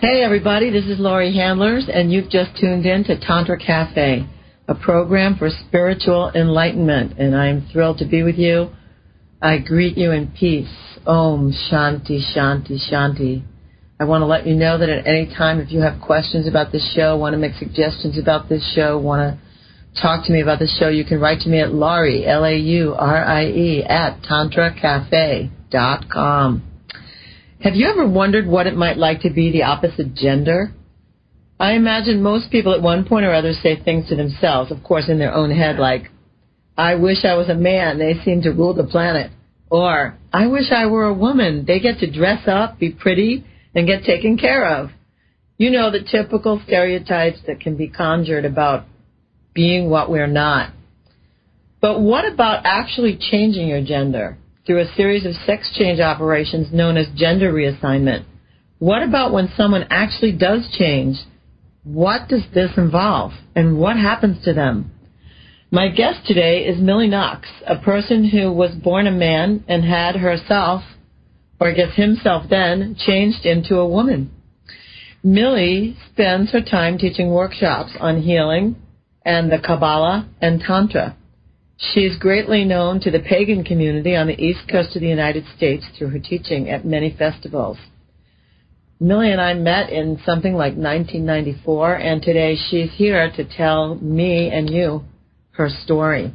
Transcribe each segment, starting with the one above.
Hey, everybody, this is Laurie Handlers, and you've just tuned in to Tantra Cafe, a program for spiritual enlightenment. And I'm thrilled to be with you. I greet you in peace. Om Shanti, Shanti, Shanti. I want to let you know that at any time, if you have questions about this show, want to make suggestions about this show, want to talk to me about this show, you can write to me at Laurie, L-A-U-R-I-E, at tantracafe.com. Have you ever wondered what it might like to be the opposite gender? I imagine most people at one point or other say things to themselves, of course in their own head, like, I wish I was a man, they seem to rule the planet. Or, I wish I were a woman, they get to dress up, be pretty, and get taken care of. You know the typical stereotypes that can be conjured about being what we're not. But what about actually changing your gender? Through a series of sex change operations known as gender reassignment. What about when someone actually does change? What does this involve? And what happens to them? My guest today is Millie Knox, a person who was born a man and had herself, or I guess himself then, changed into a woman. Millie spends her time teaching workshops on healing and the Kabbalah and Tantra. She is greatly known to the pagan community on the east coast of the United States through her teaching at many festivals. Millie and I met in something like 1994, and today she's here to tell me and you her story.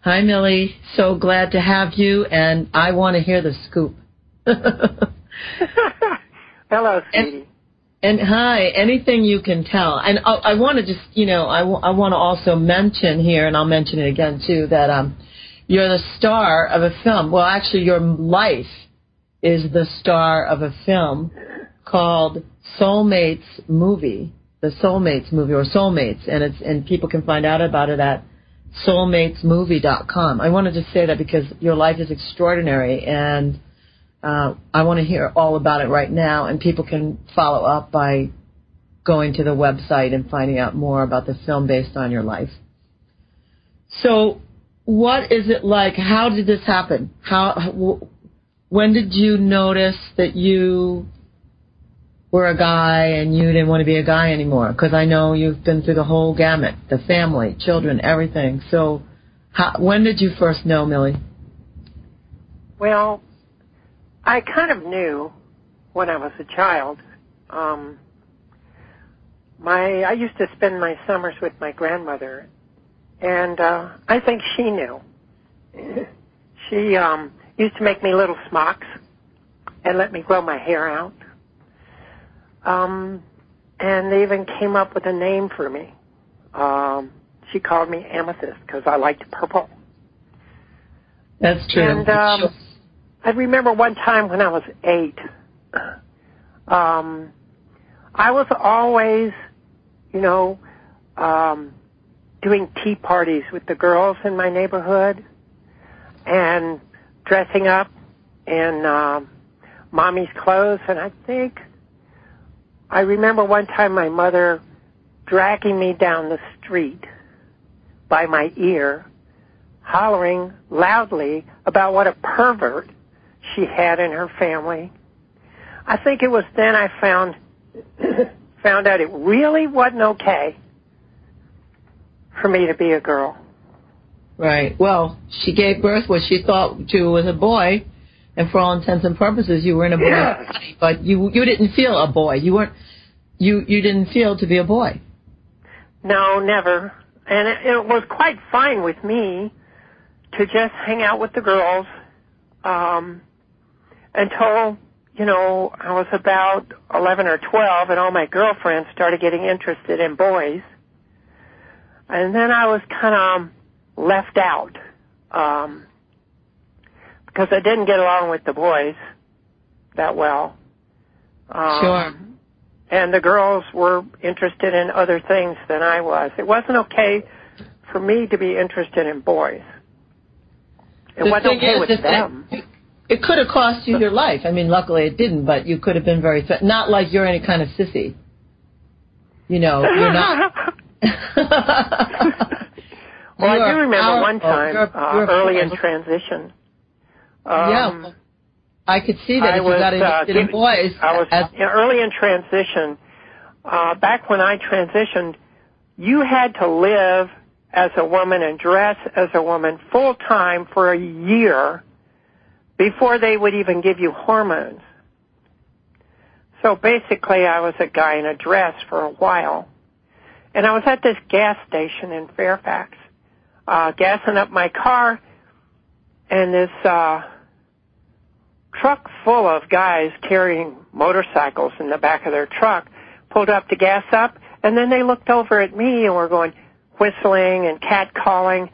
Hi, Millie. So glad to have you, and I want to hear the scoop. Hello, sweetie. And hi, anything you can tell. And I, I want to just, you know, I, w- I want to also mention here, and I'll mention it again too, that um, you're the star of a film. Well, actually, your life is the star of a film called Soulmates Movie, the Soulmates Movie, or Soulmates, and it's and people can find out about it at soulmatesmovie.com. I wanted to say that because your life is extraordinary and uh, I want to hear all about it right now, and people can follow up by going to the website and finding out more about the film based on your life. So, what is it like? How did this happen? How? When did you notice that you were a guy and you didn't want to be a guy anymore? Because I know you've been through the whole gamut, the family, children, everything. So, how, when did you first know Millie? Well, I kind of knew when I was a child. Um, my I used to spend my summers with my grandmother, and uh, I think she knew. she um, used to make me little smocks and let me grow my hair out. Um, and they even came up with a name for me. Um, she called me Amethyst because I liked purple. That's true. And um, I remember one time when I was eight, um, I was always, you know, um, doing tea parties with the girls in my neighborhood and dressing up in um, mommy's clothes. And I think I remember one time my mother dragging me down the street by my ear, hollering loudly about what a pervert she had in her family. I think it was then I found found out it really wasn't okay for me to be a girl. Right. Well, she gave birth what she thought to was a boy, and for all intents and purposes, you were in a boy body, but you you didn't feel a boy. You weren't you you didn't feel to be a boy. No, never. And it, it was quite fine with me to just hang out with the girls. Um, until, you know, I was about 11 or 12 and all my girlfriends started getting interested in boys. And then I was kind of left out, um, because I didn't get along with the boys that well. Um, sure. And the girls were interested in other things than I was. It wasn't okay for me to be interested in boys. It the wasn't okay is, with them. Thing, it could have cost you your life. I mean, luckily it didn't, but you could have been very th- not like you're any kind of sissy. You know, you're not. well, I do remember one time you're, you're uh, early in transition. Um, yeah. I could see that I if was, you got interested uh, in boys. I was as, early in transition. Uh, back when I transitioned, you had to live as a woman and dress as a woman full time for a year before they would even give you hormones. So basically, I was a guy in a dress for a while. And I was at this gas station in Fairfax, uh, gassing up my car, and this, uh, truck full of guys carrying motorcycles in the back of their truck pulled up to gas up, and then they looked over at me and were going whistling and catcalling,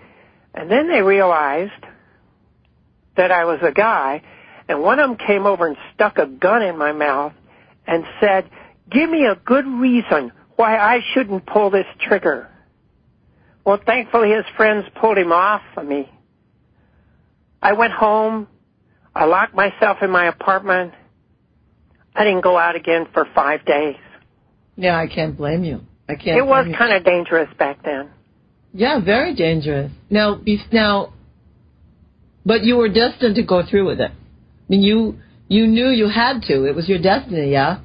and then they realized that I was a guy, and one of them came over and stuck a gun in my mouth and said, give me a good reason why I shouldn't pull this trigger. Well, thankfully his friends pulled him off of me. I went home. I locked myself in my apartment. I didn't go out again for five days. yeah, I can't blame you. I can't. It was kind of dangerous back then. Yeah, very dangerous. Now, be- now, but you were destined to go through with it. I mean, you you knew you had to. It was your destiny. Yeah.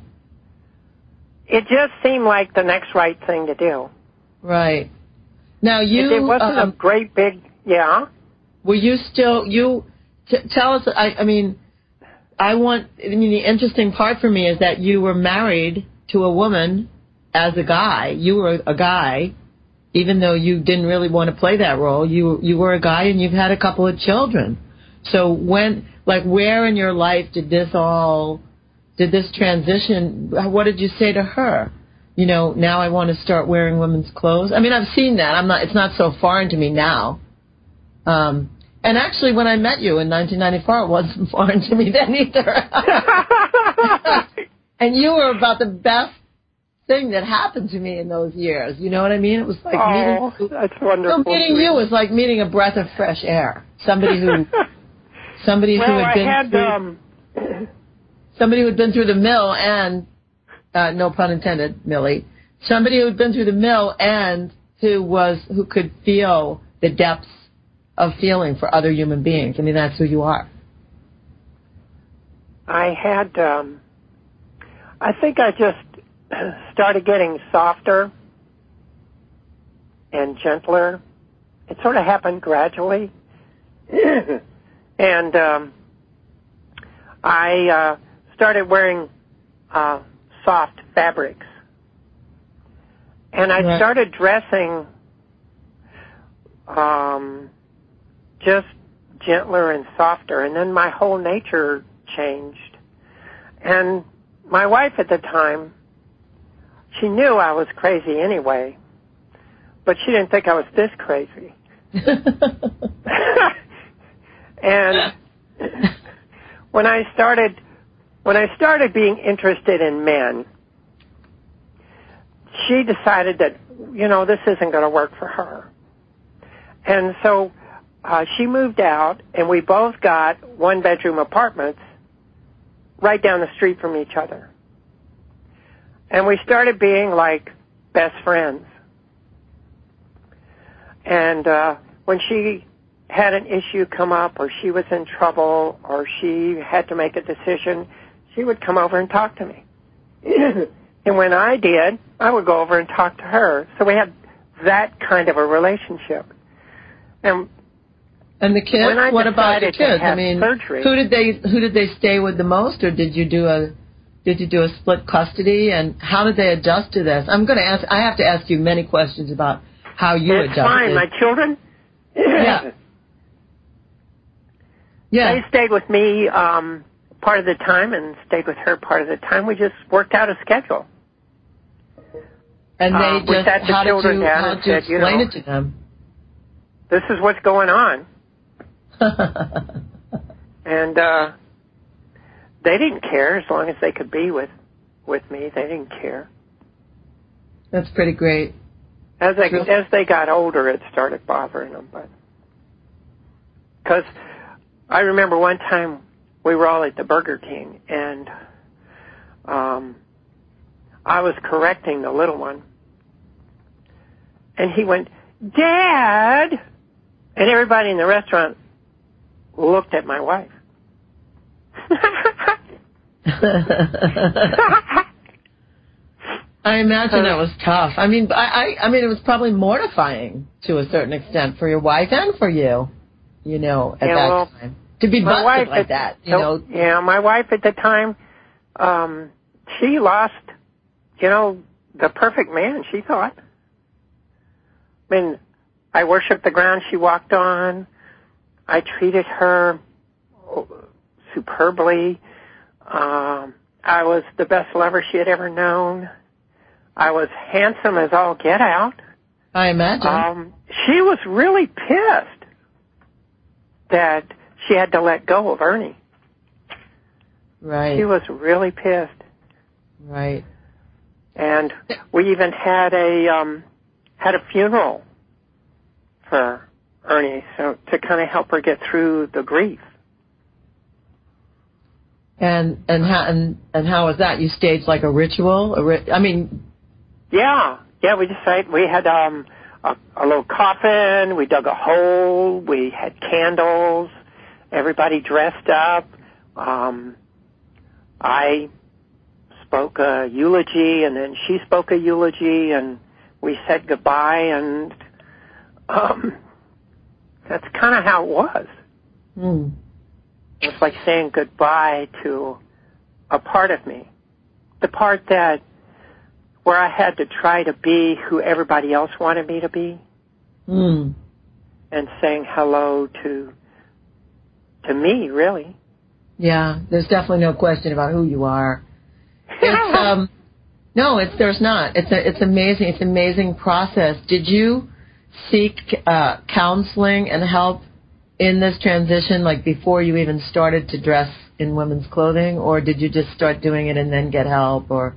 It just seemed like the next right thing to do. Right. Now you it, it wasn't um, a great big, yeah. were you still you t- tell us I I mean I want I mean the interesting part for me is that you were married to a woman as a guy. You were a guy even though you didn't really want to play that role. You you were a guy and you've had a couple of children. So when like where in your life did this all did this transition what did you say to her? You know, now I want to start wearing women's clothes. I mean, I've seen that. I'm not it's not so foreign to me now. Um and actually when I met you in 1994 it wasn't foreign to me then either. and you were about the best thing that happened to me in those years. You know what I mean? It was like oh, meeting that's wonderful. meeting you was like meeting a breath of fresh air. Somebody who somebody well, who had I been had, through, um, somebody who had been through the mill and uh, no pun intended, Millie. Somebody who had been through the mill and who was who could feel the depths of feeling for other human beings. I mean, that's who you are. I had, um, I think I just started getting softer and gentler. It sort of happened gradually. and um, I uh, started wearing uh, soft fabrics. And I Right. started dressing um, just gentler and softer. And then my whole nature changed. And my wife at the time, she knew I was crazy anyway, but she didn't think I was this crazy. and when I started when I started being interested in men, she decided that you know this isn't going to work for her. And so uh, she moved out, and we both got one bedroom apartments right down the street from each other. And we started being like best friends. And uh, when she had an issue come up, or she was in trouble, or she had to make a decision, she would come over and talk to me. and when I did, I would go over and talk to her. So we had that kind of a relationship. And and the kids? What about the kids? I mean, surgery- who did they who did they stay with the most, or did you do a did you do a split custody? And how did they adjust to this? I'm going to ask. I have to ask you many questions about how you it's adjusted. fine. My children, Yeah. yeah. they stayed with me um, part of the time and stayed with her part of the time. We just worked out a schedule. And they we just sat the how did children you down how and did you said, you explain know, it to them? This is what's going on, and uh, they didn't care as long as they could be with with me. They didn't care. That's pretty great. As they as they got older, it started bothering them, but because I remember one time we were all at the Burger King and um, I was correcting the little one, and he went, "Dad," and everybody in the restaurant looked at my wife. I imagine that was tough. I mean, I, I, I mean, it was probably mortifying to a certain extent for your wife and for you. You know, at Yeah, that well, time to be busted wife like at- that. You know, Yeah, my wife at the time, um, she lost, you know, the perfect man. She thought. I mean, I worshipped the ground she walked on. I treated her superbly. Um, I was the best lover she had ever known. I was handsome as all get out. I imagine. Um, she was really pissed that she had to let go of Ernie. right. She was really pissed. right. And we even had a um had a funeral for Ernie so to kind of help her get through the grief. And and how and, and how was that? You staged like a ritual? A ri- I mean, Yeah, yeah, we decided we had um a, a little coffin, we dug a hole, we had candles, everybody dressed up. Um I spoke a eulogy and then she spoke a eulogy and we said goodbye and um that's kind of how it was. hmm, It was like saying goodbye to a part of me. The part that where I had to try to be who everybody else wanted me to be hmm. and saying hello to to me really. Yeah, there's definitely no question about who you are. It's um no, it's there's not. It's a it's amazing. It's an amazing process. Did you seek uh counseling and help in this transition like before you even started to dress in women's clothing or did you just start doing it and then get help or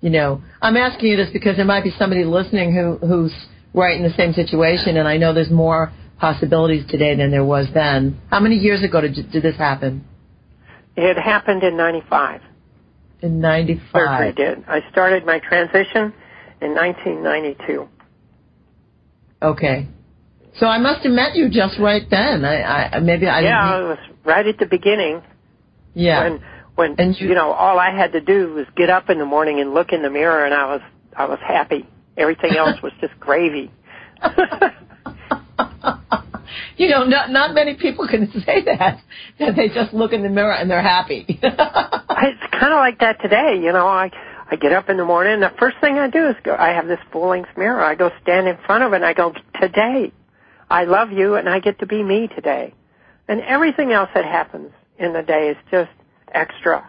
you know, I'm asking you this because there might be somebody listening who who's right in the same situation and I know there's more possibilities today than there was then. How many years ago did did this happen? It happened in 95. In Surgery 95. did. I started my transition in 1992. Okay. So I must have met you just right then. I, I maybe I yeah, it was right at the beginning Yeah. when when And you- you know all I had to do was get up in the morning and look in the mirror and I was I was happy. Everything else was just gravy. you know, not not many people can say that that they just look in the mirror and they're happy. it's kind of like that today. You know, I I get up in the morning and the first thing I do is go. I have this full length mirror. I go stand in front of it and I go today. I love you and I get to be me today. And everything else that happens in the day is just extra.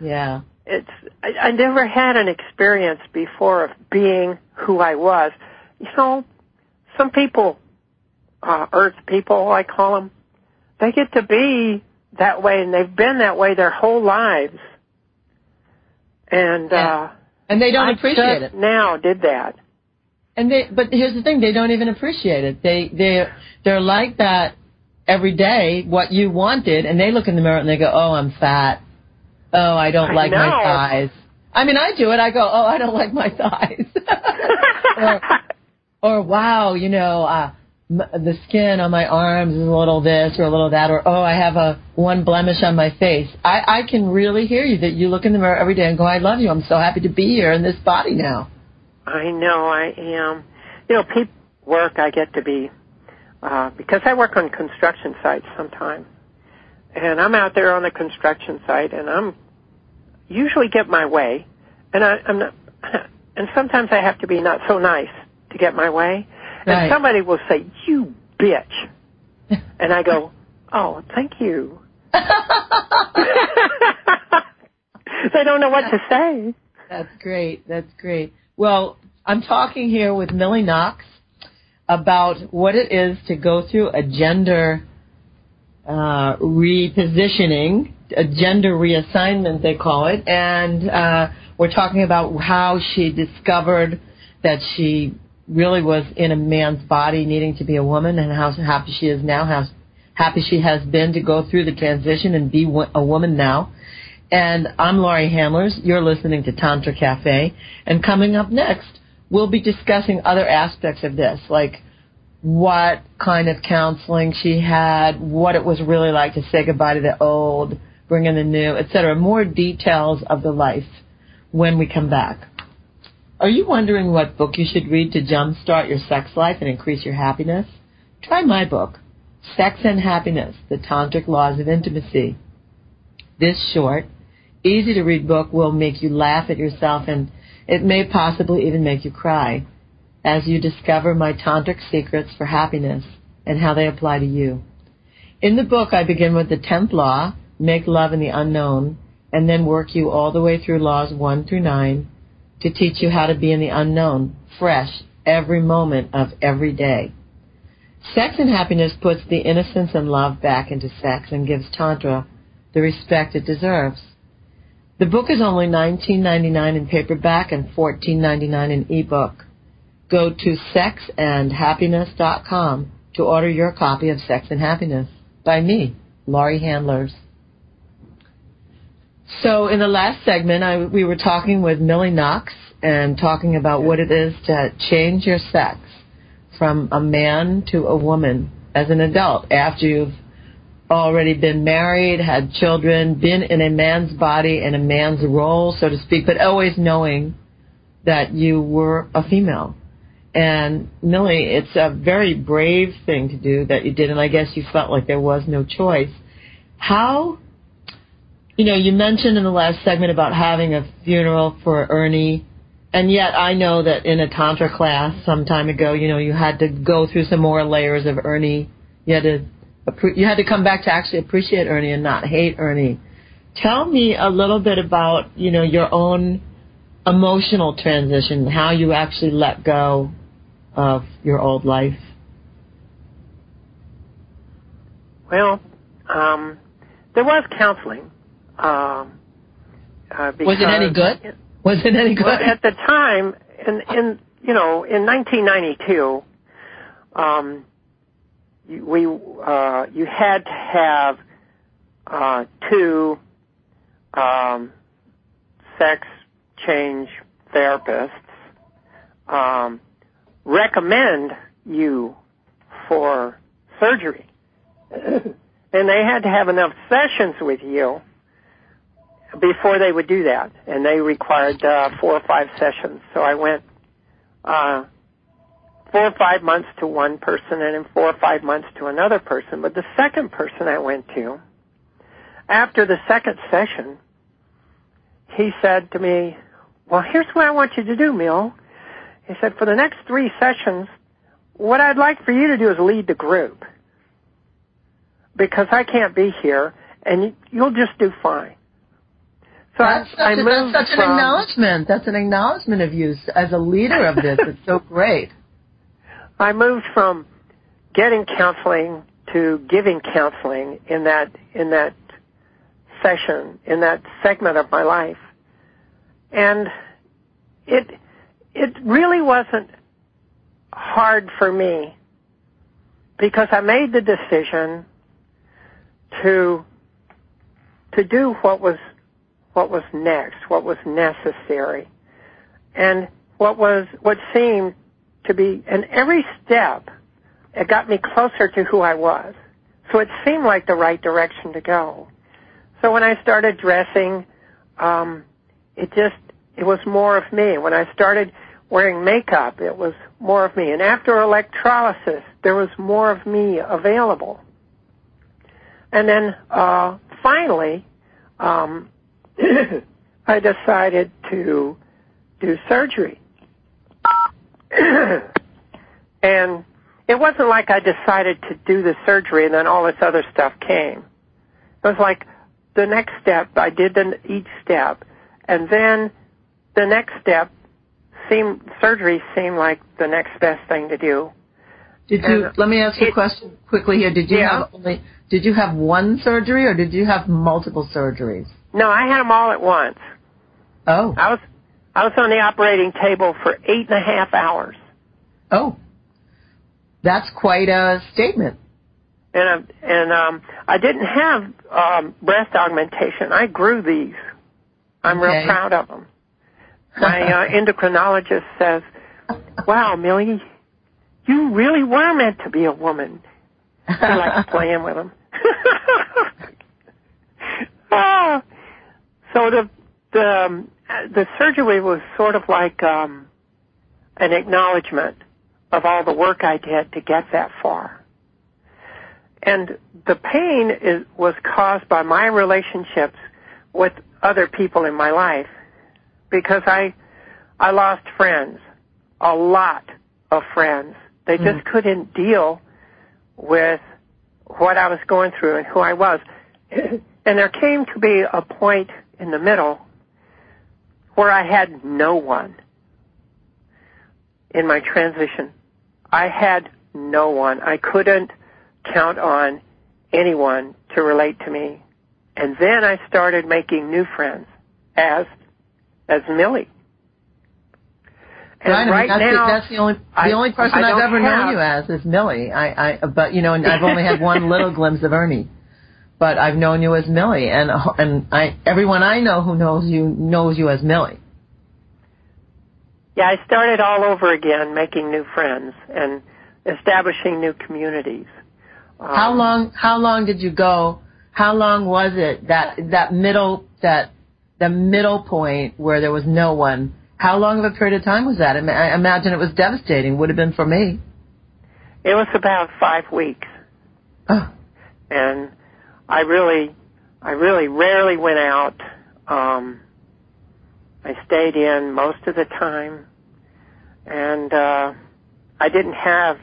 yeah. It's I, I never had an experience before of being who I was. You know, some people, uh, Earth people, I call them, they get to be that way, and they've been that way their whole lives. And Yeah. uh, And they don't I appreciate it. now did that. And they but here's the thing, they don't even appreciate it. They they they're like that every day what you wanted and they look in the mirror and they go, "Oh, I'm fat. Oh, I don't I like my thighs." I mean, I do it. I go, "Oh, I don't like my thighs." or, or wow, you know, uh, m- the skin on my arms is a little this or a little that, or oh, I have a one blemish on my face. I, I can really hear you that you look in the mirror every day and go, I love you. I'm so happy to be here in this body now. I know I am. You know, people work I get to be uh, because I work on construction sites sometimes, and I'm out there on the construction site, and I'm usually get my way, and I, I'm not, and sometimes I have to be not so nice to get my way, Right. and somebody will say, "You bitch," and I go, "Oh, thank you." they don't know what to say. That's great. That's great. Well, I'm talking here with Millie Knox about what it is to go through a gender uh, repositioning, a gender reassignment, they call it. And uh, we're talking about how she discovered that she really was in a man's body needing to be a woman and how happy she is now, how happy she has been to go through the transition and be a woman now. And I'm Laurie Handlers. You're listening to Tantra Cafe. And coming up next, we'll be discussing other aspects of this, like what kind of counseling she had, what it was really like to say goodbye to the old bring in the new, etc. More details of the life when we come back. Are you wondering what book you should read to jumpstart your sex life and increase your happiness? Try my book, Sex and Happiness, The Tantric Laws of Intimacy. This short, easy to read book will make you laugh at yourself and it may possibly even make you cry as you discover my tantric secrets for happiness and how they apply to you. In the book, I begin with the 10th law, make love in the unknown, and then work you all the way through laws 1 through 9 to teach you how to be in the unknown, fresh, every moment of every day. Sex and happiness puts the innocence and love back into sex and gives Tantra the respect it deserves. The book is only $19.99 in paperback and $14.99 in ebook. Go to sexandhappiness.com to order your copy of Sex and Happiness by me, Laurie Handlers. So in the last segment, I, we were talking with Millie Knox and talking about what it is to change your sex from a man to a woman as an adult after you've already been married, had children, been in a man's body in a man's role, so to speak, but always knowing that you were a female. And Millie, it's a very brave thing to do that you did, and I guess you felt like there was no choice. How, you know, you mentioned in the last segment about having a funeral for Ernie, and yet I know that in a Tantra class some time ago, you know, you had to go through some more layers of Ernie. You had to, you had to come back to actually appreciate Ernie and not hate Ernie. Tell me a little bit about, you know, your own emotional transition, how you actually let go of your old life? Well, um, there was counseling. Um, uh, was it any good? Was it any good? Well, at the time, in, in you know, in 1992, um, we uh, you had to have uh, two um, sex change therapists. Um, recommend you for surgery. and they had to have enough sessions with you before they would do that. And they required uh, four or five sessions. So I went uh, four or five months to one person and in four or five months to another person. But the second person I went to, after the second session, he said to me, well, here's what I want you to do, Mill. He said, for the next three sessions, what I'd like for you to do is lead the group. Because I can't be here, and you'll just do fine. So that's I, such, I a, that's such an acknowledgement. That's an acknowledgement of you as a leader of this. it's so great. I moved from getting counseling to giving counseling in that in that session in that segment of my life, and it it really wasn't hard for me because I made the decision to to do what was what was next, what was necessary, and what was what seemed to be. And every step, it got me closer to who I was. So it seemed like the right direction to go. So when I started dressing, um, it just it was more of me. When I started wearing makeup, it was more of me. And after electrolysis, there was more of me available. And then uh, finally, um, I decided to do surgery. and it wasn't like I decided to do the surgery and then all this other stuff came. It was like the next step, I did the, each step, and then the next step seemed surgery seemed like the next best thing to do. Did you? Let me ask you a question quickly here. Did you yeah. have only? Did you have one surgery or did you have multiple surgeries? No, I had them all at once. Oh. I was I was on the operating table for eight and a half hours. Oh. That's quite a statement. And I, and um, I didn't have um, breast augmentation. I grew these. I'm okay. real proud of them my uh, endocrinologist says, "Wow, Millie, you really were meant to be a woman." He likes playing with them. uh, So the the um, the surgery was sort of like um, an acknowledgement of all the work I did to get that far. And the pain is, was caused by my relationships with other people in my life because I I lost friends, a lot of friends. They just mm. couldn't deal with what I was going through and who I was. and there came to be a point in the middle where I had no one in my transition. I had no one. I couldn't count on anyone to relate to me. And then I started making new friends as as Millie. And right, right I mean, that's, now, the, that's the only the I, only person I have ever have, known you as is Millie. I, I but you know, and I've only had one little glimpse of Ernie, but I've known you as Millie, and and I everyone I know who knows you knows you as Millie. Yeah, I started all over again, making new friends and establishing new communities. Um, how long? How long did you go? How long was it that that middle that the middle point where there was no one? How long of a period of time was that? I imagine it was devastating. Would have been for me. It was about five weeks. Oh. And I really, I really rarely went out. Um, I stayed in most of the time, and uh, I didn't have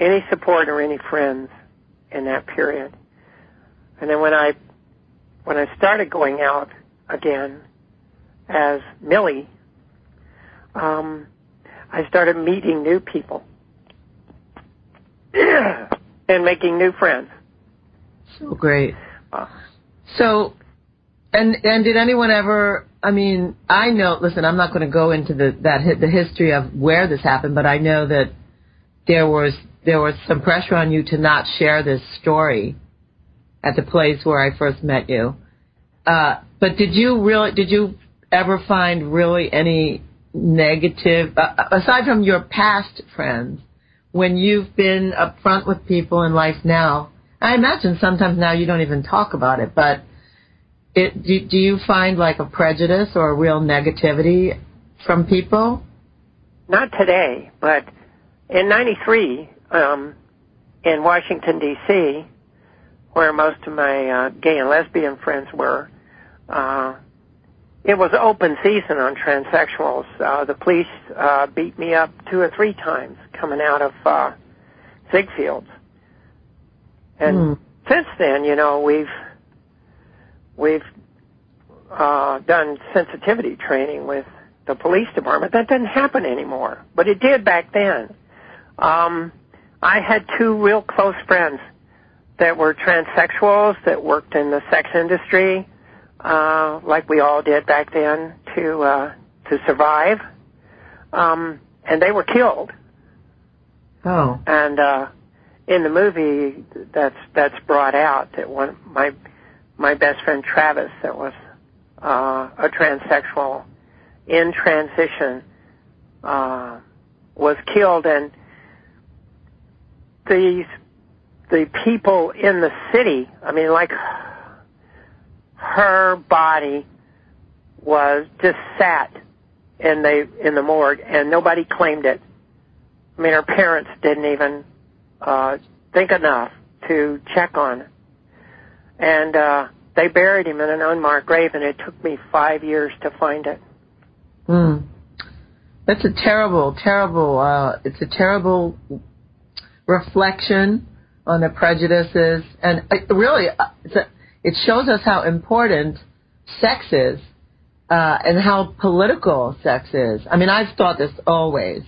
any support or any friends in that period. And then when I when I started going out again, as Millie, um, I started meeting new people and making new friends. So great. Uh, so, and and did anyone ever? I mean, I know. Listen, I'm not going to go into the that the history of where this happened, but I know that there was there was some pressure on you to not share this story at the place where I first met you. Uh, but did you really did you ever find really any negative, uh, aside from your past friends, when you've been upfront with people in life now? I imagine sometimes now you don't even talk about it, but it, do, do you find like a prejudice or a real negativity from people? Not today, but in 93, um, in Washington, D.C., where most of my uh, gay and lesbian friends were, uh, it was open season on transsexuals. Uh, the police uh, beat me up two or three times coming out of uh, Ziegfeld's. And mm. since then, you know, we've we've uh, done sensitivity training with the police department. That doesn't happen anymore, but it did back then. Um, I had two real close friends that were transsexuals that worked in the sex industry uh, like we all did back then to uh, to survive, um, and they were killed. Oh. And uh, in the movie, that's that's brought out that one my my best friend Travis, that was uh, a transsexual in transition, uh, was killed, and these the people in the city. I mean, like her body was just sat in the in the morgue and nobody claimed it. I mean, her parents didn't even uh, think enough to check on it. And uh, they buried him in an unmarked grave, and it took me five years to find it. Hmm. That's a terrible, terrible. Uh, it's a terrible reflection on the prejudices, and uh, really, uh, a it shows us how important sex is uh, and how political sex is. I mean, I've thought this always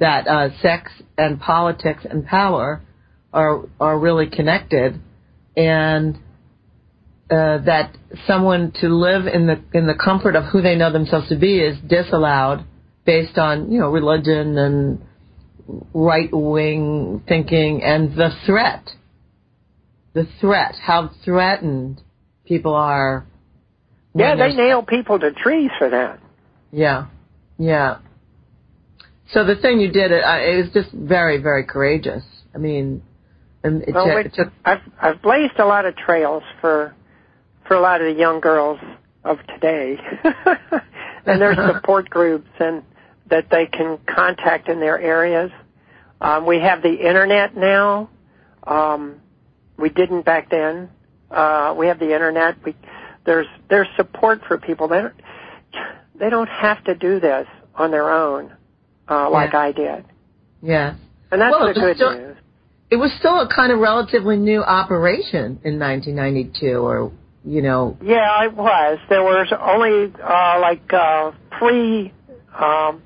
that uh, sex and politics and power are are really connected, and uh, that someone to live in the in the comfort of who they know themselves to be is disallowed based on you know religion and right wing thinking and the threat the threat, how threatened people are. Yeah, they nail people to trees for that. Yeah, yeah. So the thing you did, it, it was just very, very courageous. I mean, and it, well, t- it took. I've I've blazed a lot of trails for for a lot of the young girls of today. and there's support groups and that they can contact in their areas. Um, we have the internet now. Um, we didn't back then. Uh, we have the internet. We, there's there's support for people. They don't, they don't have to do this on their own, uh, like Yeah. I did. Yeah. And that's Well, the good still- news. It was still a kind of relatively new operation in 1992, or you know, Yeah, it was. There was only uh, like uh, three um,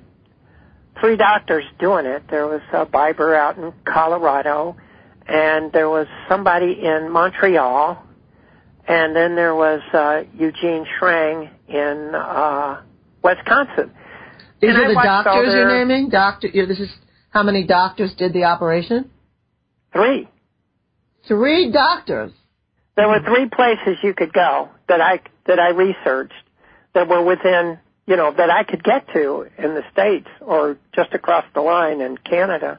three doctors doing it. There was uh, Biber out in Colorado, and there was somebody in Montreal, and then there was uh, Eugene Schrang in uh, Wisconsin. These And are the doctors you're naming. Doctor, yeah, this is how many doctors did the operation? Three. Three doctors. There were three places you could go that I that I researched that were within you know that I could get to in the states or just across the line in Canada.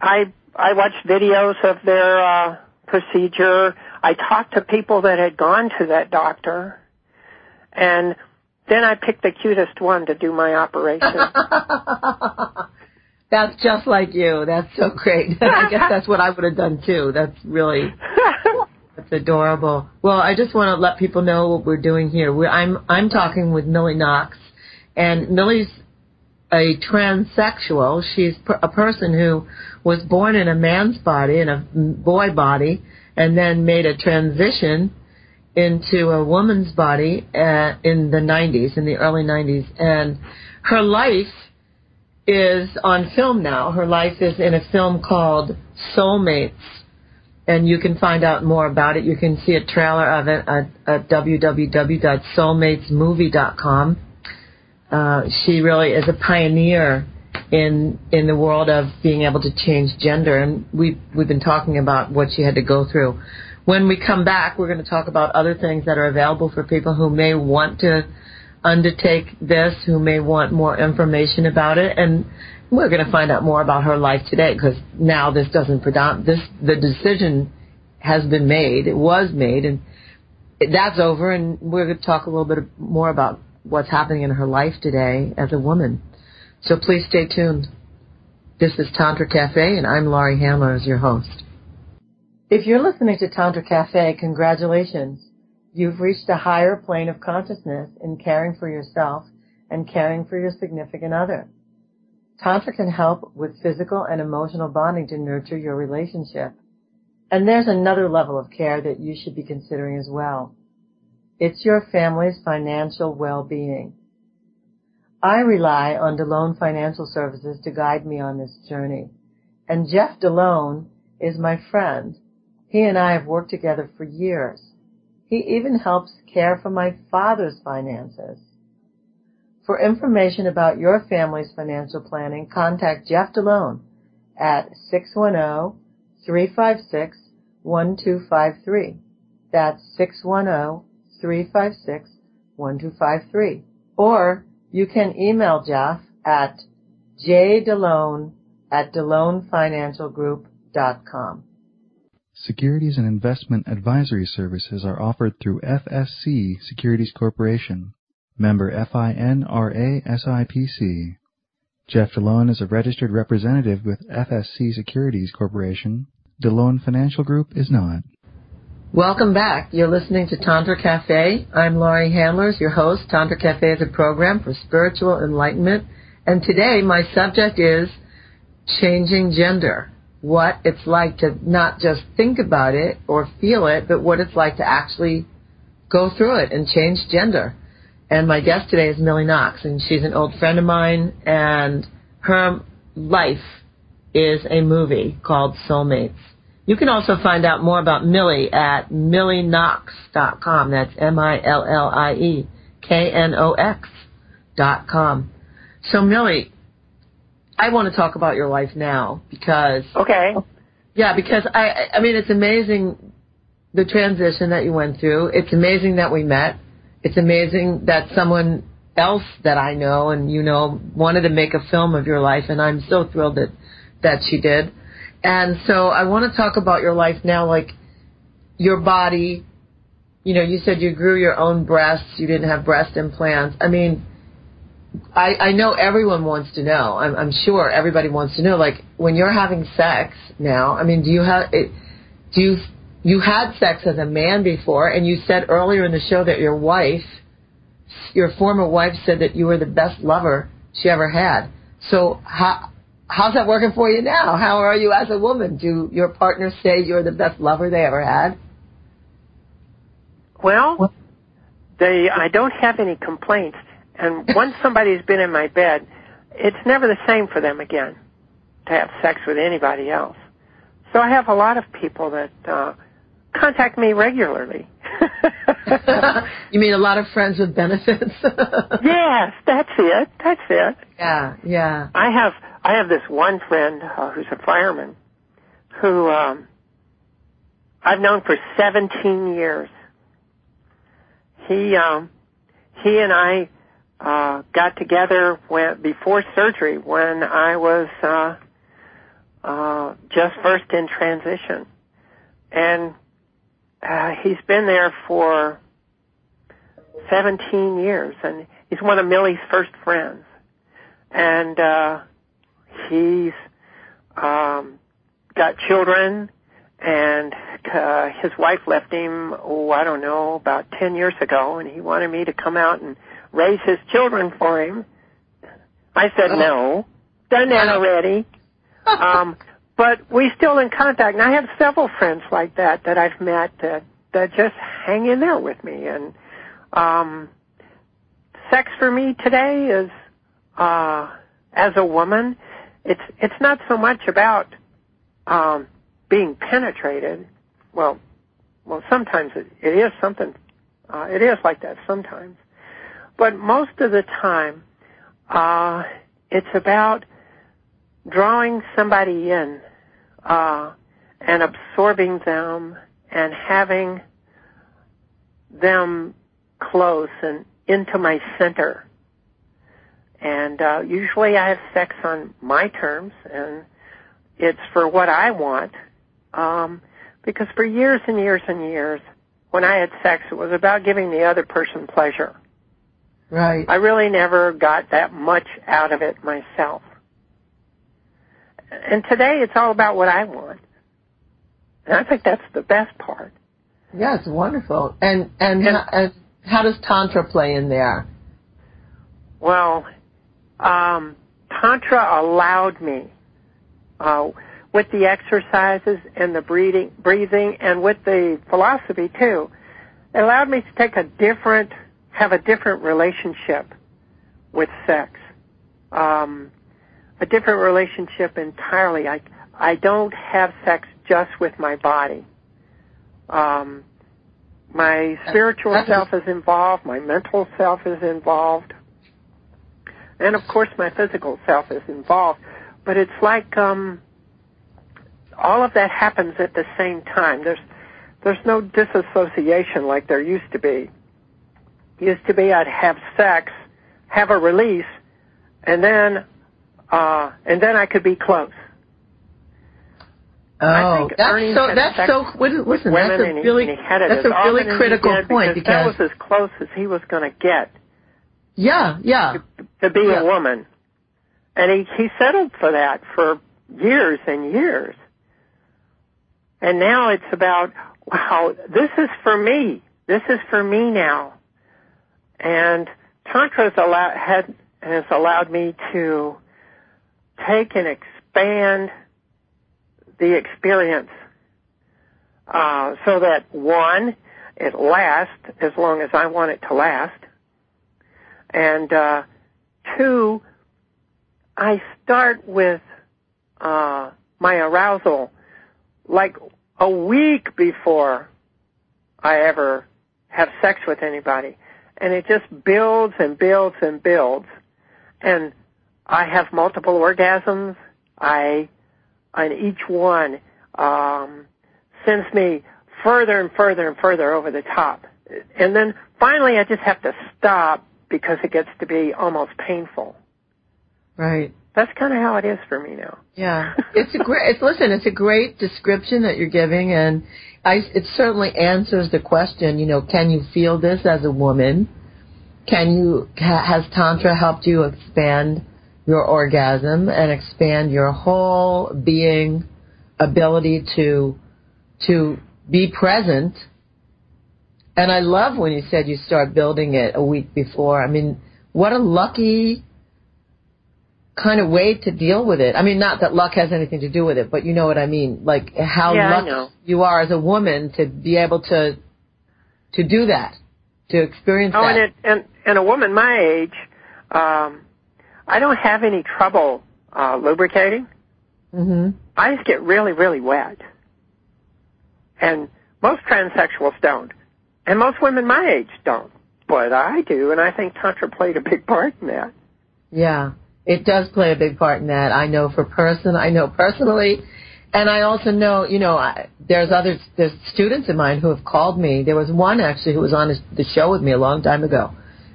I I watched videos of their uh, procedure. I talked to people that had gone to that doctor, and then I picked the cutest one to do my operation. That's just like you. That's so great. I guess that's what I would have done too. That's really that's adorable. Well, I just want to let people know what we're doing here. We're, I'm I'm talking with Millie Knox, and Millie's a transsexual. She's per- a person who was born in a man's body, in a boy body, and then made a transition into a woman's body uh, in the 90s, in the early 90s, and her life is on film now. Her life is in a film called Soulmates, and you can find out more about it. You can see a trailer of it at, at www.soulmatesmovie.com. Uh, she really is a pioneer in in the world of being able to change gender, and we've we've been talking about what she had to go through. When we come back, we're going to talk about other things that are available for people who may want to undertake this, who may want more information about it, and we're going to find out more about her life today because now this doesn't predom- this the decision has been made, it was made, and that's over, and we're going to talk a little bit more about what's happening in her life today as a woman. So please stay tuned. This is Tantra Cafe, and I'm Laurie Handler as your host. If you're listening to Tantra Cafe, congratulations. You've reached a higher plane of consciousness in caring for yourself and caring for your significant other. Tantra can help with physical and emotional bonding to nurture your relationship. And there's another level of care that you should be considering as well. It's your family's financial well-being. I rely on DeLone Financial Services to guide me on this journey. And Jeff DeLone is my friend. He and I have worked together for years. He even helps care for my father's finances. For information about your family's financial planning, contact Jeff DeLone at 610-356-1253. That's 610-356-1253. Or you can email Jeff at jdelone at delonefinancialgroup.com. Securities and investment advisory services are offered through FSC Securities Corporation, member FINRA SIPC. Jeff DeLone is a registered representative with FSC Securities Corporation. DeLone Financial Group is not. Welcome back. You're listening to Tantra Cafe. I'm Laurie Handlers, your host. Tantra Cafe is a program for spiritual enlightenment. And today my subject is changing gender. What it's like to not just think about it or feel it, but what it's like to actually go through it and change gender. And my guest today is Millie Knox, and she's an old friend of mine, and her life is a movie called Soulmates. You can also find out more about Millie at millieknox.com. That's M-I-L-L-I-E K-N-O-X dot com. So Millie, I want to talk about your life now because okay. yeah, because I I mean it's amazing the transition that you went through. It's amazing that we met. It's amazing that someone else that I know and you know wanted to make a film of your life and I'm so thrilled that that she did. And so I want to talk about your life now like your body you know, you said you grew your own breasts, you didn't have breast implants. I mean, I, I know everyone wants to know. I'm, I'm sure everybody wants to know. Like when you're having sex now, I mean, do you have it? Do you you had sex as a man before, and you said earlier in the show that your wife, your former wife, said that you were the best lover she ever had. So how how's that working for you now? How are you as a woman? Do your partners say you're the best lover they ever had? Well, they I don't have any complaints. And once somebody's been in my bed, it's never the same for them again to have sex with anybody else. So I have a lot of people that uh contact me regularly. you mean a lot of friends with benefits? yes, that's it. That's it. Yeah, yeah. I have I have this one friend uh, who's a fireman who um I've known for 17 years. He um he and I uh got together when before surgery when I was uh uh just first in transition. And uh, he's been there for 17 years, and he's one of Millie's first friends. And uh, he's um, got children, and uh, his wife left him, oh, I don't know, about 10 years ago, and he wanted me to come out and raise his children for him. I said oh. no. Done that already. um, but we still in contact. And I have several friends like that that I've met that that just hang in there with me. And um, sex for me today is, uh, as a woman, it's it's not so much about um, being penetrated. Well, well, sometimes it, it is something. Uh, it is like that sometimes, but most of the time, uh, it's about drawing somebody in uh, and absorbing them and having them close and into my center. And uh, usually I have sex on my terms, and it's for what I want. Um, because for years and years and years, when I had sex, it was about giving the other person pleasure. Right. I really never got that much out of it myself and today it's all about what I want. And I think that's the best part. Yes, wonderful. And and, and, and how does tantra play in there? Well, um, tantra allowed me uh, with the exercises and the breathing, breathing, and with the philosophy too. It allowed me to take a different, have a different relationship with sex. Um, a different relationship entirely. I I don't have sex just with my body. Um, my spiritual self is involved. My mental self is involved, and of course my physical self is involved. But it's like um, all of that happens at the same time. There's there's no disassociation like there used to be. Used to be I'd have sex, have a release, and then uh, and then I could be close. Oh, that's so. That's so. Listen, that's a really that's a really critical point because, that was as close as he was going to get. Yeah, yeah. To, to be yeah. a woman, and he he settled for that for years and years. And now it's about wow, this is for me. This is for me now. And tantra's allowed had has allowed me to take and expand the experience uh, so that one, it lasts as long as I want it to last, and uh, two, I start with uh, my arousal like a week before I ever have sex with anybody, and it just builds and builds and builds, and I have multiple orgasms. I, and each one um, sends me further and further and further over the top. And then finally, I just have to stop because it gets to be almost painful. Right. That's kind of how it is for me now. Yeah, it's a great. It's listen. It's a great description that you're giving, and I. It certainly answers the question. You know, can you feel this as a woman? Can you has tantra helped you expand your orgasm and expand your whole being ability to to be present? And I love when you said you start building it a week before. I mean, what a lucky kind of way to deal with it. I mean, not that luck has anything to do with it, but you know what I mean. Like how yeah, lucky you are as a woman to be able to to do that, to experience oh, that. and it, and and a woman my age, um, I don't have any trouble uh, lubricating. hmm I just get really really wet, and most transsexuals don't, and most women my age don't, but I do, and I think tantra played a big part in that. Yeah, it does play a big part in that. I know for person, I know personally, and I also know, you know, I, there's other there's students of mine who have called me. There was one actually who was on the show with me a long time ago,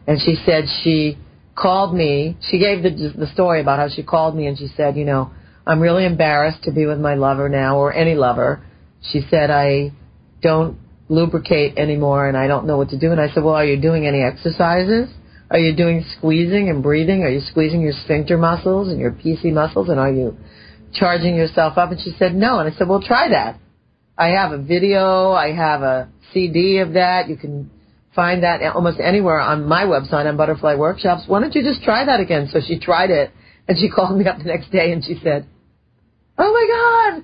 and she said she called me. She gave the the story about how she called me and she said, you know, I'm really embarrassed to be with my lover now or any lover. She said I don't lubricate anymore and I don't know what to do. And I said, well, are you doing any exercises? Are you doing squeezing and breathing? Are you squeezing your sphincter muscles and your PC muscles? And are you charging yourself up? And she said, no. And I said, well, try that. I have a video. I have a CD of that. You can find that almost anywhere on my website on Butterfly Workshops. Why don't you just try that again? So she tried it and she called me up the next day and she said, oh my God,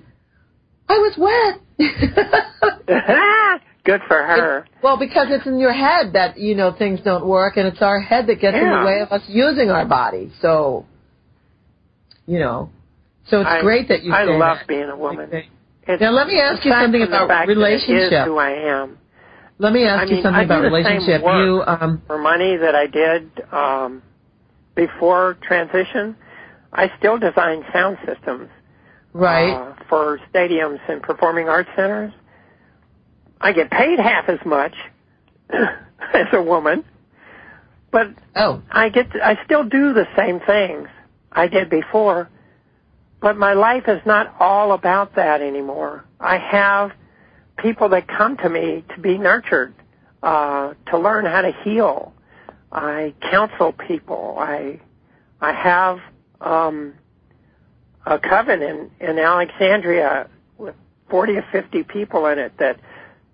I was wet. Good for her. It, well, because it's in your head that you know things don't work, and it's our head that gets yeah. in the way of us using our body. So, you know, so it's I, great that you. I love that. being a woman. It's, now let me ask you something about relationship. That who I am. Let me ask I you something about relationship. You um, for money that I did um, before transition. I still design sound systems. Right. Uh, for stadiums and performing arts centers. I get paid half as much as a woman, but oh. I get to, I still do the same things I did before, but my life is not all about that anymore. I have people that come to me to be nurtured, uh, to learn how to heal. I counsel people. I I have um, a coven in, in Alexandria with 40 or 50 people in it that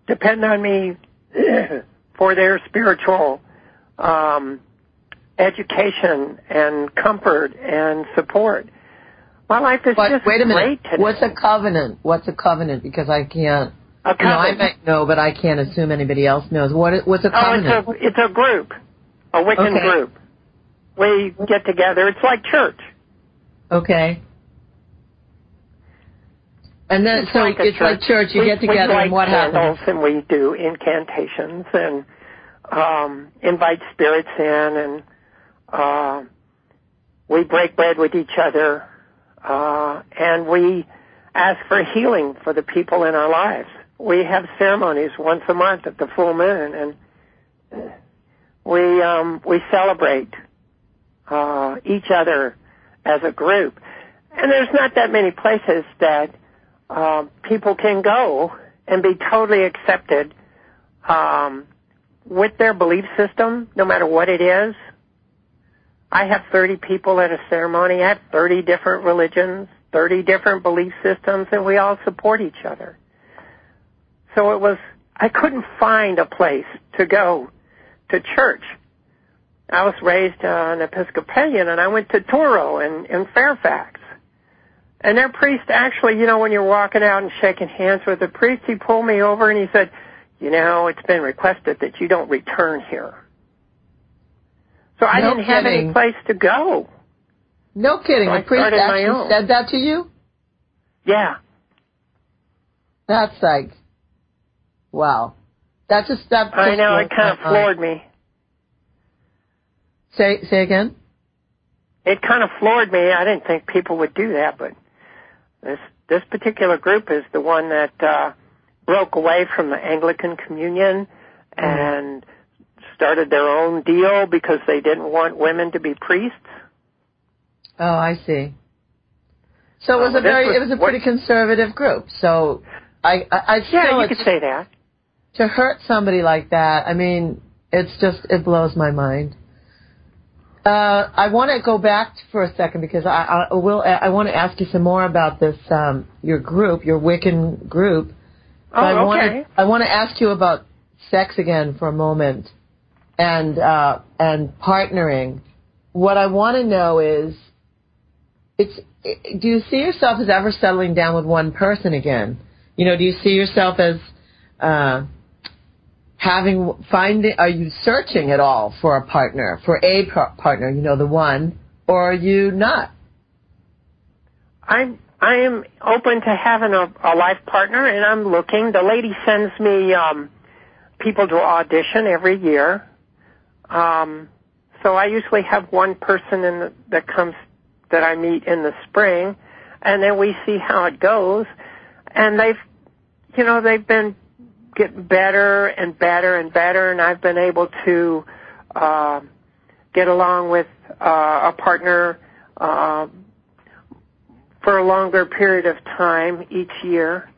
depend on me for their spiritual um, education and comfort and support. My life is but just wait a minute. What's a covenant? What's a covenant? Because I can't. A You know, I covenant. might know, but I can't assume anybody else knows. What? is- What's a covenant? Oh, it's a it's a group, a Wiccan Okay. group. We get together. It's like church. Okay. And then, It's so like it's like church. You we, get together, and what candles happens? and we do incantations and um, invite spirits in, and uh, we break bread with each other, uh, and we ask for healing for the people in our lives. We have ceremonies once a month at the full moon, and we um, we celebrate uh, each other as a group. And there's not that many places that uh, people can go and be totally accepted um, with their belief system, no matter what it is. I have 30 people at a ceremony. I have 30 different religions, 30 different belief systems, and we all support each other. So it was, I couldn't find a place to go to church. I was raised uh, an Episcopalian, and I went to Truro in, in Fairfax. And their priest actually, you know, when you're walking out and shaking hands with the priest, he pulled me over and he said, you know, it's been requested that you don't return here. So I No didn't have any place to go. No kidding. So the priest actually said that to you. Yeah. That's like, wow. That's a step. I know, it kind of mind. floored me. Say say again. It kind of floored me. I didn't think people would do that, but this this particular group is the one that uh, broke away from the Anglican Communion and started their own deal because they didn't want women to be priests. Oh, I see. So it was Oh, a very, was- it was a what- pretty conservative group. So I, I, I Yeah, you could say that. to hurt somebody like that, I mean, it's just it blows my mind. Uh, I want to go back for a second because I, I will. I want to ask you some more about this um, your group, your Wiccan group. Oh, I want okay. to I want to ask you about sex again for a moment, and uh, and partnering. What I want to know is, it's do you see yourself as ever settling down with one person again? You know, do you see yourself as uh, having finding? Are you searching at all for a partner, for a par- partner? You know, the one, or are you not? I'm I am open to having a, a life partner, and I'm looking. The lady sends me um, people to audition every year. Um, so I usually have one person in the, that comes that I meet in the spring, and then we see how it goes. And they've, you know, they've been getting better and better and better, and I've been able to uh, get along with uh, a partner. Uh, for a longer period of time each year.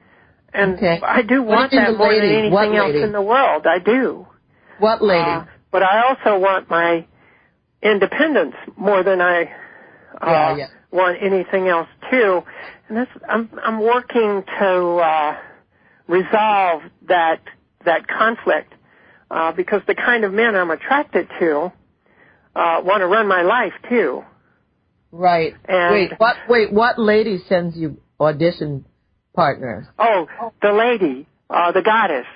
And Okay. I do want do you mean that more than lady? What anything else in the world. I do. What lady? Uh, but I also want my independence more than I uh, Yeah, yeah. want anything else too. And that's I'm I'm working to uh, resolve that that conflict uh, because the kind of men I'm attracted to uh, want to run my life too. right. and- wait. What? Wait. What lady sends you audition partners? Oh, the lady, uh, the goddess.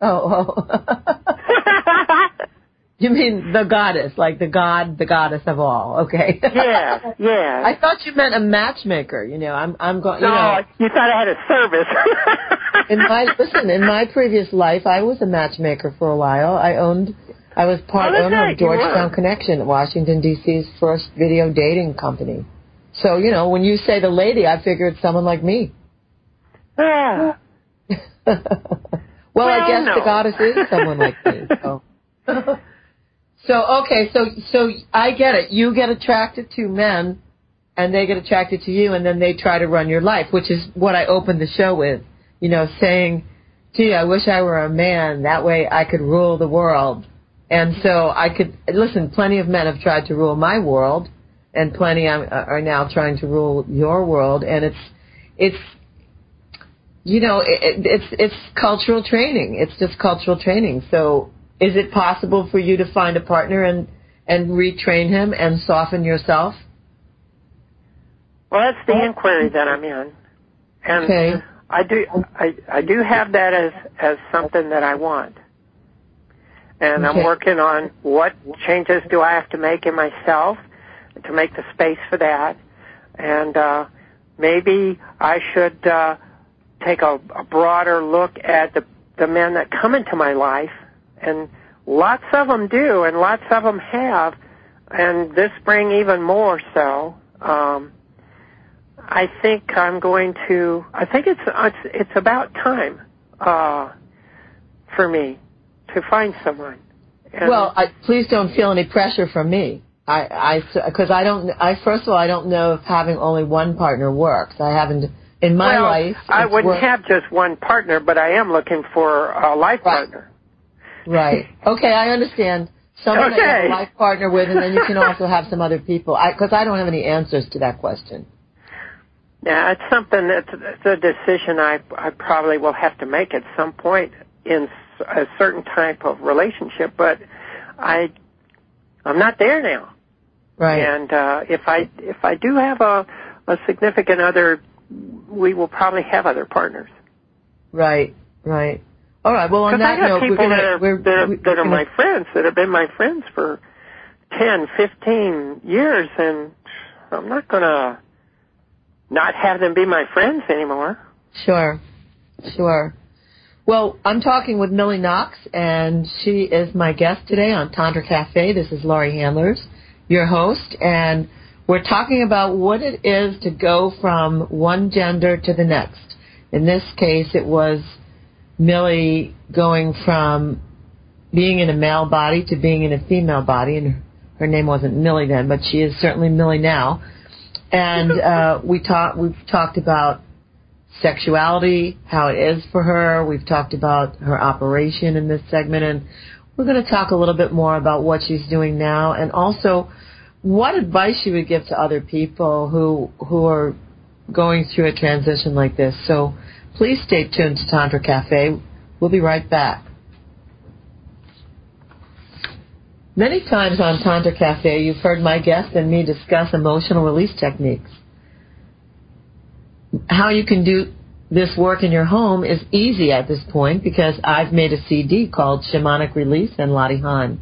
Oh. oh. you mean the goddess, like the god, the goddess of all? Okay. yeah, yeah. I thought you meant a matchmaker. You know, I'm I'm going. You no, know, you thought I had a service. in my listen, in my previous life, I was a matchmaker for a while. I owned, I was part Oh, owner of. Georgetown Connection, Washington D.C.'s first video dating company. So you know, when you say the lady, I figure it's someone like me. yeah. well, I Well, guess the goddess is someone like me. So. so okay, so so I get it. You get attracted to men, and they get attracted to you, and then they try to run your life, which is what I opened the show with. You know, saying, "Gee, I wish I were a man. That way, I could rule the world." And so I could listen. Plenty of men have tried to rule my world, and plenty are uh, are now trying to rule your world. And it's it's you know, it- it's it's cultural training. It's just cultural training. So, is it possible for you to find a partner and and retrain him and soften yourself? Well, that's the inquiry that I'm in, and Okay. I do I I do have that as as something that I want, and I'm working on what changes do I have to make in myself to make the space for that, and uh, maybe I should uh, take a, a broader look at the the men that come into my life, and lots of them do, and lots of them have, and this spring even more so. Um, I think I'm going to. I think it's it's it's about time uh, for me to find someone. And well, I, please don't feel any pressure from me. I I because I don't. I first of all, I don't know if having only one partner works. I haven't in my well, life. I wouldn't worked- have just one partner, but I am looking for a life Right. partner. Right. Okay, I understand. Someone that you have Okay. a life partner with, and then you can also have some other people. Because I, don't have any answers to that question. Yeah, it's something that's it's a decision I I probably will have to make at some point in a certain type of relationship, but I I'm not there now. Right. And uh, if I if I do have a a significant other, we will probably have other partners. Right. Right. All right. Well, on Because I that have note, people that are that are, that are gonna- my friends that have been my friends for ten, fifteen years, and I'm not gonna not have them be my friends anymore. Sure. Sure. Well, I'm talking with Millie Knox, and she is my guest today on Tantra Cafe. This is Laurie Handlers, your host, and we're talking about what it is to go from one gender to the next. In this case, it was Millie going from being in a male body to being in a female body, and her name wasn't Millie then, but she is certainly Millie now. And uh, we talk. We've talked about sexuality, how it is for her. We've talked about her operation in this segment, and we're going to talk a little bit more about what she's doing now, and also what advice she would give to other people who who are going through a transition like this. So please stay tuned to Tantra Cafe. We'll be right back. Many times on Tantra Cafe, you've heard my guest and me discuss emotional release techniques. How you can do this work in your home is easy at this point because I've made a CD called Shamanic Release and Lottie Han.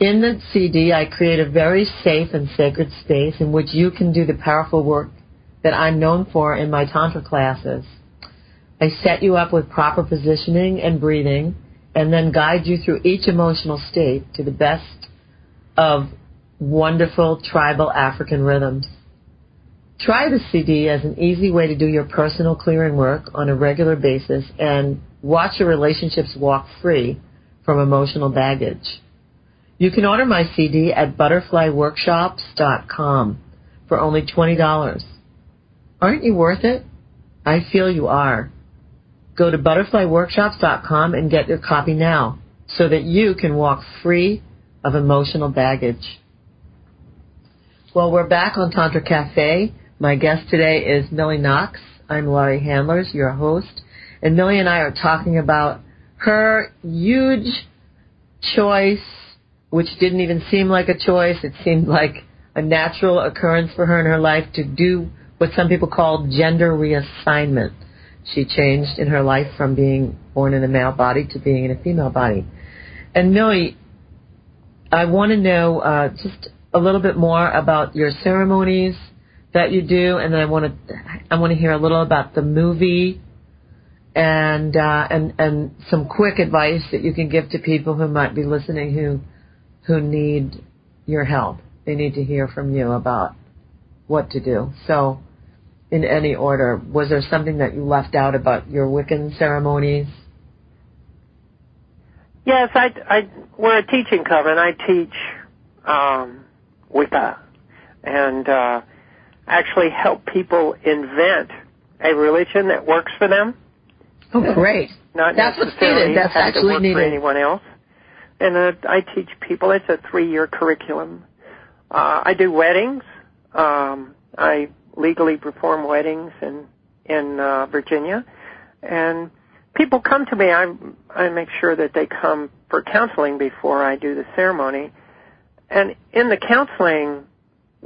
In the CD, I create a very safe and sacred space in which you can do the powerful work that I'm known for in my Tantra classes. I set you up with proper positioning and breathing and then guide you through each emotional state to the best of wonderful tribal African rhythms. Try the CD as an easy way to do your personal clearing work on a regular basis and watch your relationships walk free from emotional baggage. You can order my CD at butterflyworkshops.com for only $20. Aren't you worth it? I feel you are. Go to butterflyworkshops.com and get your copy now so that you can walk free of emotional baggage. Well, we're back on Tantra Cafe. My guest today is Millie Knox. I'm Laurie Handlers, your host. And Millie and I are talking about her huge choice, which didn't even seem like a choice. It seemed like a natural occurrence for her in her life to do what some people call gender reassignment. She changed in her life from being born in a male body to being in a female body. And Millie, I want to know uh, just a little bit more about your ceremonies that you do, and then I want to I want to hear a little about the movie and uh, and and some quick advice that you can give to people who might be listening who who need your help. They need to hear from you about what to do. So in any order. Was there something that you left out about your Wiccan ceremonies? Yes, I, I we're a teaching coven. I teach um, Wicca and uh, actually help people invent a religion that works for them. Oh, great! Not That's what's needed. That's to actually work needed. for anyone else. And uh, I teach people. It's a three-year curriculum. Uh, I do weddings. Um, I legally perform weddings in in uh, Virginia, and people come to me. I I make sure that they come for counseling before I do the ceremony, and in the counseling,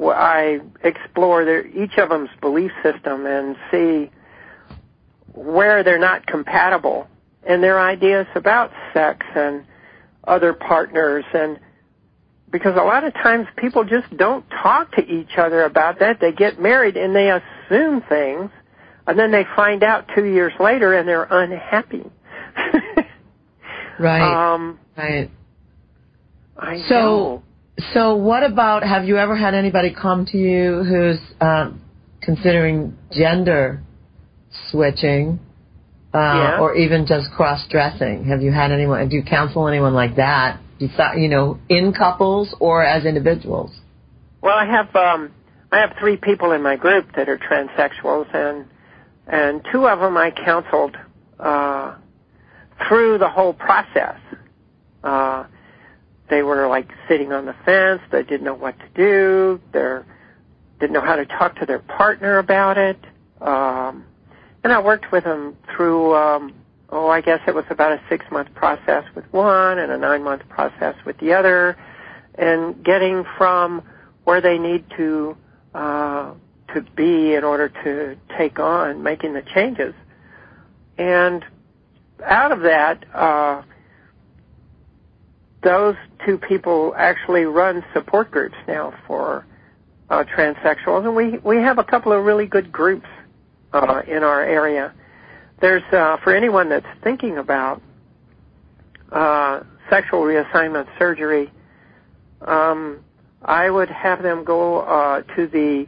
I explore their each of them's belief system and see where they're not compatible and their ideas about sex and other partners and because a lot of times people just don't talk to each other about that. They get married and they assume things, and then they find out two years later and they're unhappy. Right. Um, right. I So, know. so what about? Have you ever had anybody come to you who's um, considering gender switching, uh, Yeah. or even just cross dressing? Have you had anyone? Do you counsel anyone like that? Besi- You know, in couples or as individuals? Well, I have um, I have three people in my group that are transsexuals, and and two of them I counseled uh, through the whole process. Uh, they were like sitting on the fence. They didn't know what to do. They didn't know how to talk to their partner about it. Um, and I worked with them through um, oh, I guess it was about a six month process with one and a nine month process with the other, and getting from where they need to uh, to be in order to take on making the changes. And out of that, uh, those two people actually run support groups now for uh, transsexuals, and we we have a couple of really good groups uh, in our area there's uh, for anyone that's thinking about uh, sexual reassignment surgery, um, I would have them go uh, to the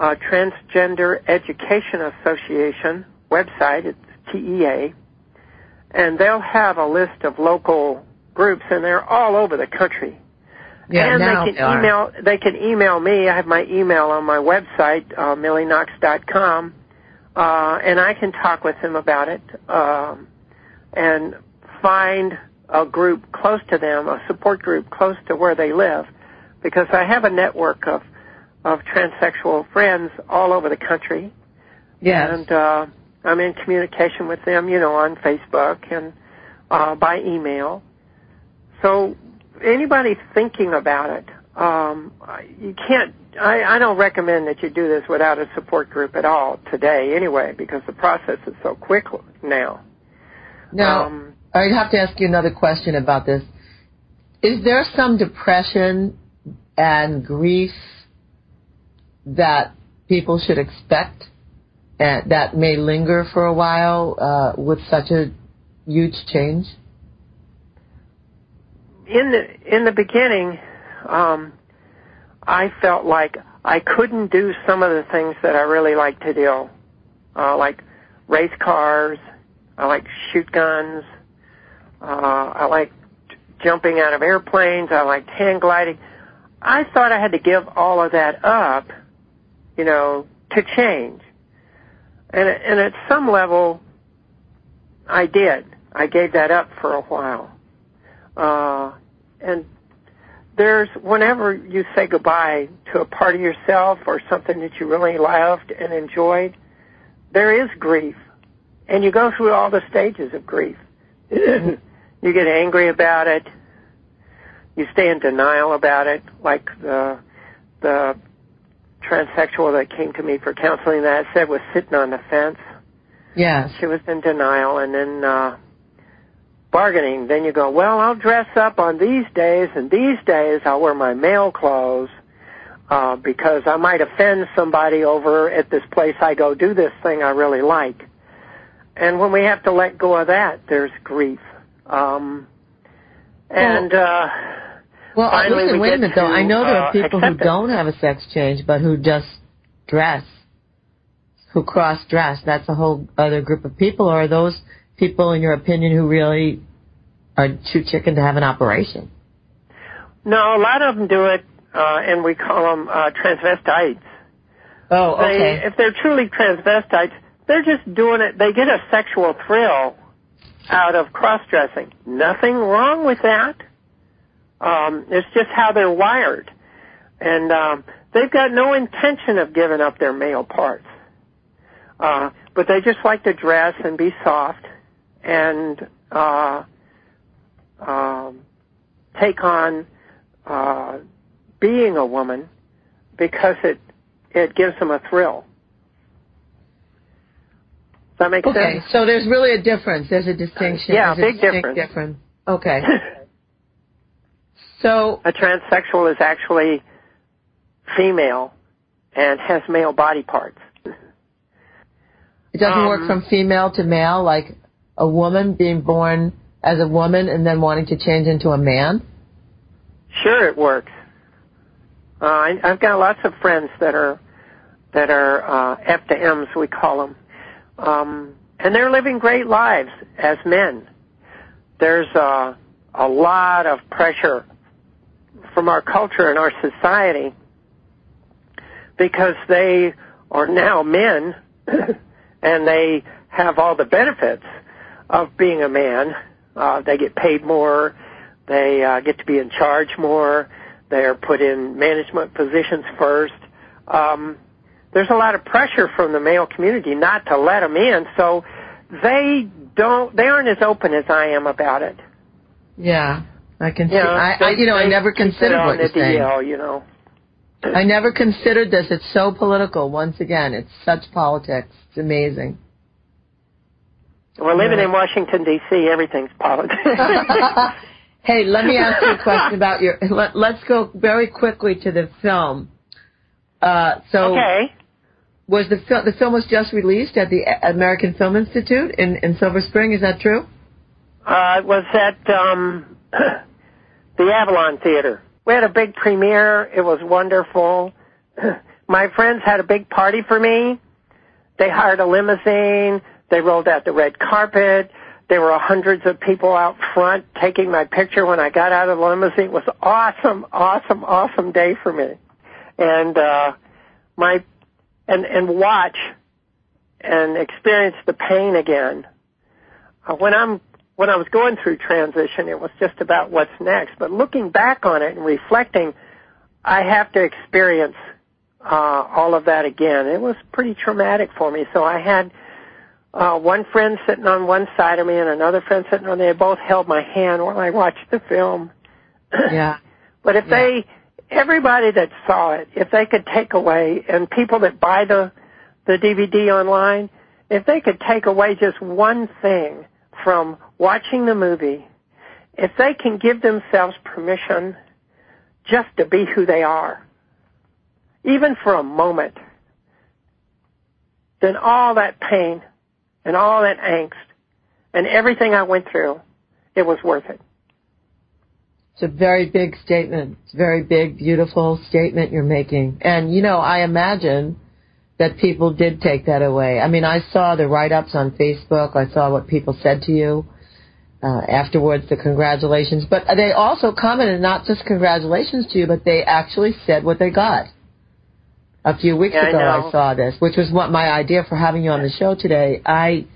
uh, Transgender Education Association website. It's TEA, and they'll have a list of local groups, and they're all over the country. Yeah, and they can email they can email me. I have my email on my website, uh, millieknox.com, uh, and I can talk with them about it um, and find a group close to them, a support group close to where they live, because I have a network of of transsexual friends all over the country, Yes. and uh, I'm in communication with them, you know, on Facebook and uh, by email. So anybody thinking about it, um, you can't. I, I don't recommend that you do this without a support group at all today, anyway, because the process is so quick now. now, um, I'd have to ask you another question about this. Is there some depression and grief that people should expect and that may linger for a while uh, with such a huge change? in the in the beginning, um, I felt like I couldn't do some of the things that I really like to do, uh, like race cars. I like shoot guns. Uh, I like jumping out of airplanes. I liked hang gliding. I thought I had to give all of that up, you know, to change. And and at some level, I did. I gave that up for a while. Uh, and there's whenever you say goodbye to a part of yourself or something that you really loved and enjoyed, there is grief, and you go through all the stages of grief. you get angry about it. You stay in denial about it, like the the transsexual that came to me for counseling that I said was sitting on the fence. Yes. She was in denial, and then uh, bargaining. Then you go, well, I'll dress up on these days, and these days I'll wear my male clothes uh, because I might offend somebody over at this place I go do this thing I really like. And when we have to let go of that, there's grief. Um, and uh, Well, uh, finally listen, we wait a minute though. I know there are uh, people who don't have a sex change, but who just dress, who cross dress. That's a whole other group of people. Or are those people, in your opinion, who really are too chicken to have an operation? no, a lot of them do it, uh, and we call them uh, transvestites. Oh, They, okay. if they're truly transvestites, they're just doing it. They get a sexual thrill out of cross-dressing. Nothing wrong with that. Um, it's just how they're wired, and um, they've got no intention of giving up their male parts. Uh, but they just like to dress and be soft and uh, um, take on uh, being a woman because it it gives them a thrill. Does that make Okay, sense? Okay, so there's really a difference. There's a distinction. Yeah, There's a big distinct difference. Okay. So, a transsexual is actually female and has male body parts. it doesn't Um, work from female to male, like a woman being born as a woman and then wanting to change into a man. Sure, it works. Uh, I, I've got lots of friends that are that are uh, F to M's, we call them, um, and they're living great lives as men. There's uh, a lot of pressure from our culture and our society because they are now men and they have all the benefits of being a man. Uh, they get paid more. They uh, get to be in charge more. They're put in management positions first. Um, there's a lot of pressure from the male community not to let them in, so they don't. They aren't as open as I am about it. Yeah, I can see. You know, I, I you know, I never considered what you're saying. DL, you know. I never considered this. It's so political. Once again, it's such politics. It's amazing. We're living in Washington D.C. Everything's politics. hey, let me ask you a question about your. Let, let's go very quickly to the film. Uh, so, okay. was the film? The film was just released at the American Film Institute in in Silver Spring. Is that true? Uh, it was at um, the Avalon Theater. We had a big premiere. It was wonderful. My friends had a big party for me. They hired a limousine. They rolled out the red carpet. There were hundreds of people out front taking my picture when I got out of the limousine. It was awesome, awesome, awesome day for me. And uh my and and watch and experience the pain again. Uh, when I'm when I was going through transition, it was just about what's next. But looking back on it and reflecting, I have to experience uh, all of that again. It was pretty traumatic for me. So I had uh, one friend sitting on one side of me and another friend sitting on the. They both held my hand while I watched the film. Yeah. but if Yeah. they, everybody that saw it, if they could take away, and people that buy the the DVD online, if they could take away just one thing from watching the movie, if they can give themselves permission just to be who they are, even for a moment, then all that pain and all that angst and everything I went through, it was worth it. It's a very big statement. It's a very big, beautiful statement you're making. And, you know, I imagine that people did take that away. I mean, I saw the write-ups on Facebook. I saw what people said to you uh, afterwards, the congratulations. But they also commented not just congratulations to you, but they actually said what they got. A few weeks Yeah, ago, know. I saw this, which was what my idea for having you on the show today. I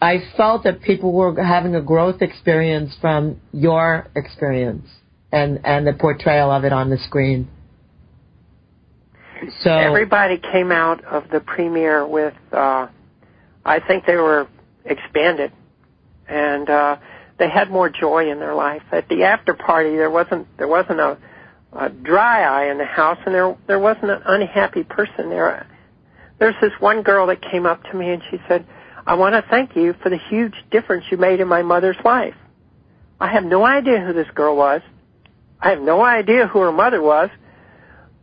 I felt that people were having a growth experience from your experience and and the portrayal of it on the screen. So Everybody came out of the premiere with, uh, I think they were expanded, and uh, they had more joy in their life. At the after party, there wasn't there wasn't a, a dry eye in the house, and there there wasn't an unhappy person there. There's this one girl that came up to me and she said, "I want to thank you for the huge difference you made in my mother's life." I have no idea who this girl was. I have no idea who her mother was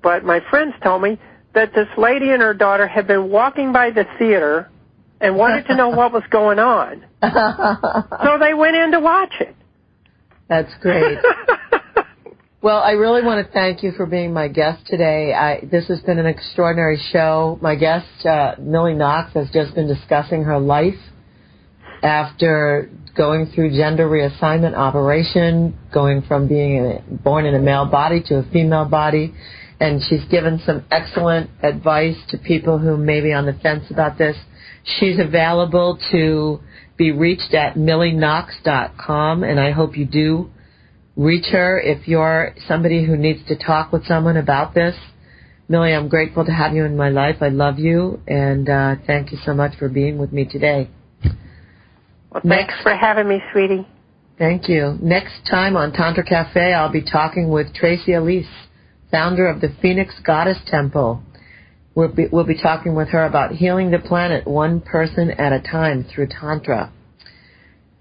but my friends told me that this lady and her daughter had been walking by the theater and wanted to know what was going on. So they went in to watch it. that's great. Well, I really want to thank you for being my guest today. I, this has been an extraordinary show. My guest, uh, Millie Knox, has just been discussing her life after going through gender reassignment operation, going from being a, born in a male body to a female body. And she's given some excellent advice to people who may be on the fence about this. She's available to be reached at millieknox.com, and I hope you do reach her if you're somebody who needs to talk with someone about this. Millie, I'm grateful to have you in my life. I love you, and uh, thank you so much for being with me today. Well, thanks for having me, sweetie. Thank you. Next time on Tantra Cafe, I'll be talking with Tracy Elise, founder of the Phoenix Goddess Temple. We'll be, we'll be talking with her about healing the planet one person at a time through Tantra.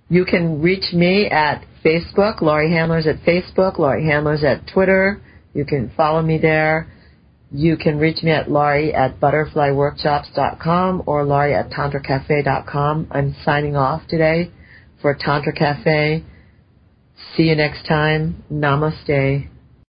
You can reach me at Facebook, Laurie Handlers at Facebook, Laurie Handlers at Twitter. You can follow me there. You can reach me at Laurie at butterflyworkshops.com or Laurie at tantracafe.com. I'm signing off today for Tantra Cafe. See you next time. Namaste.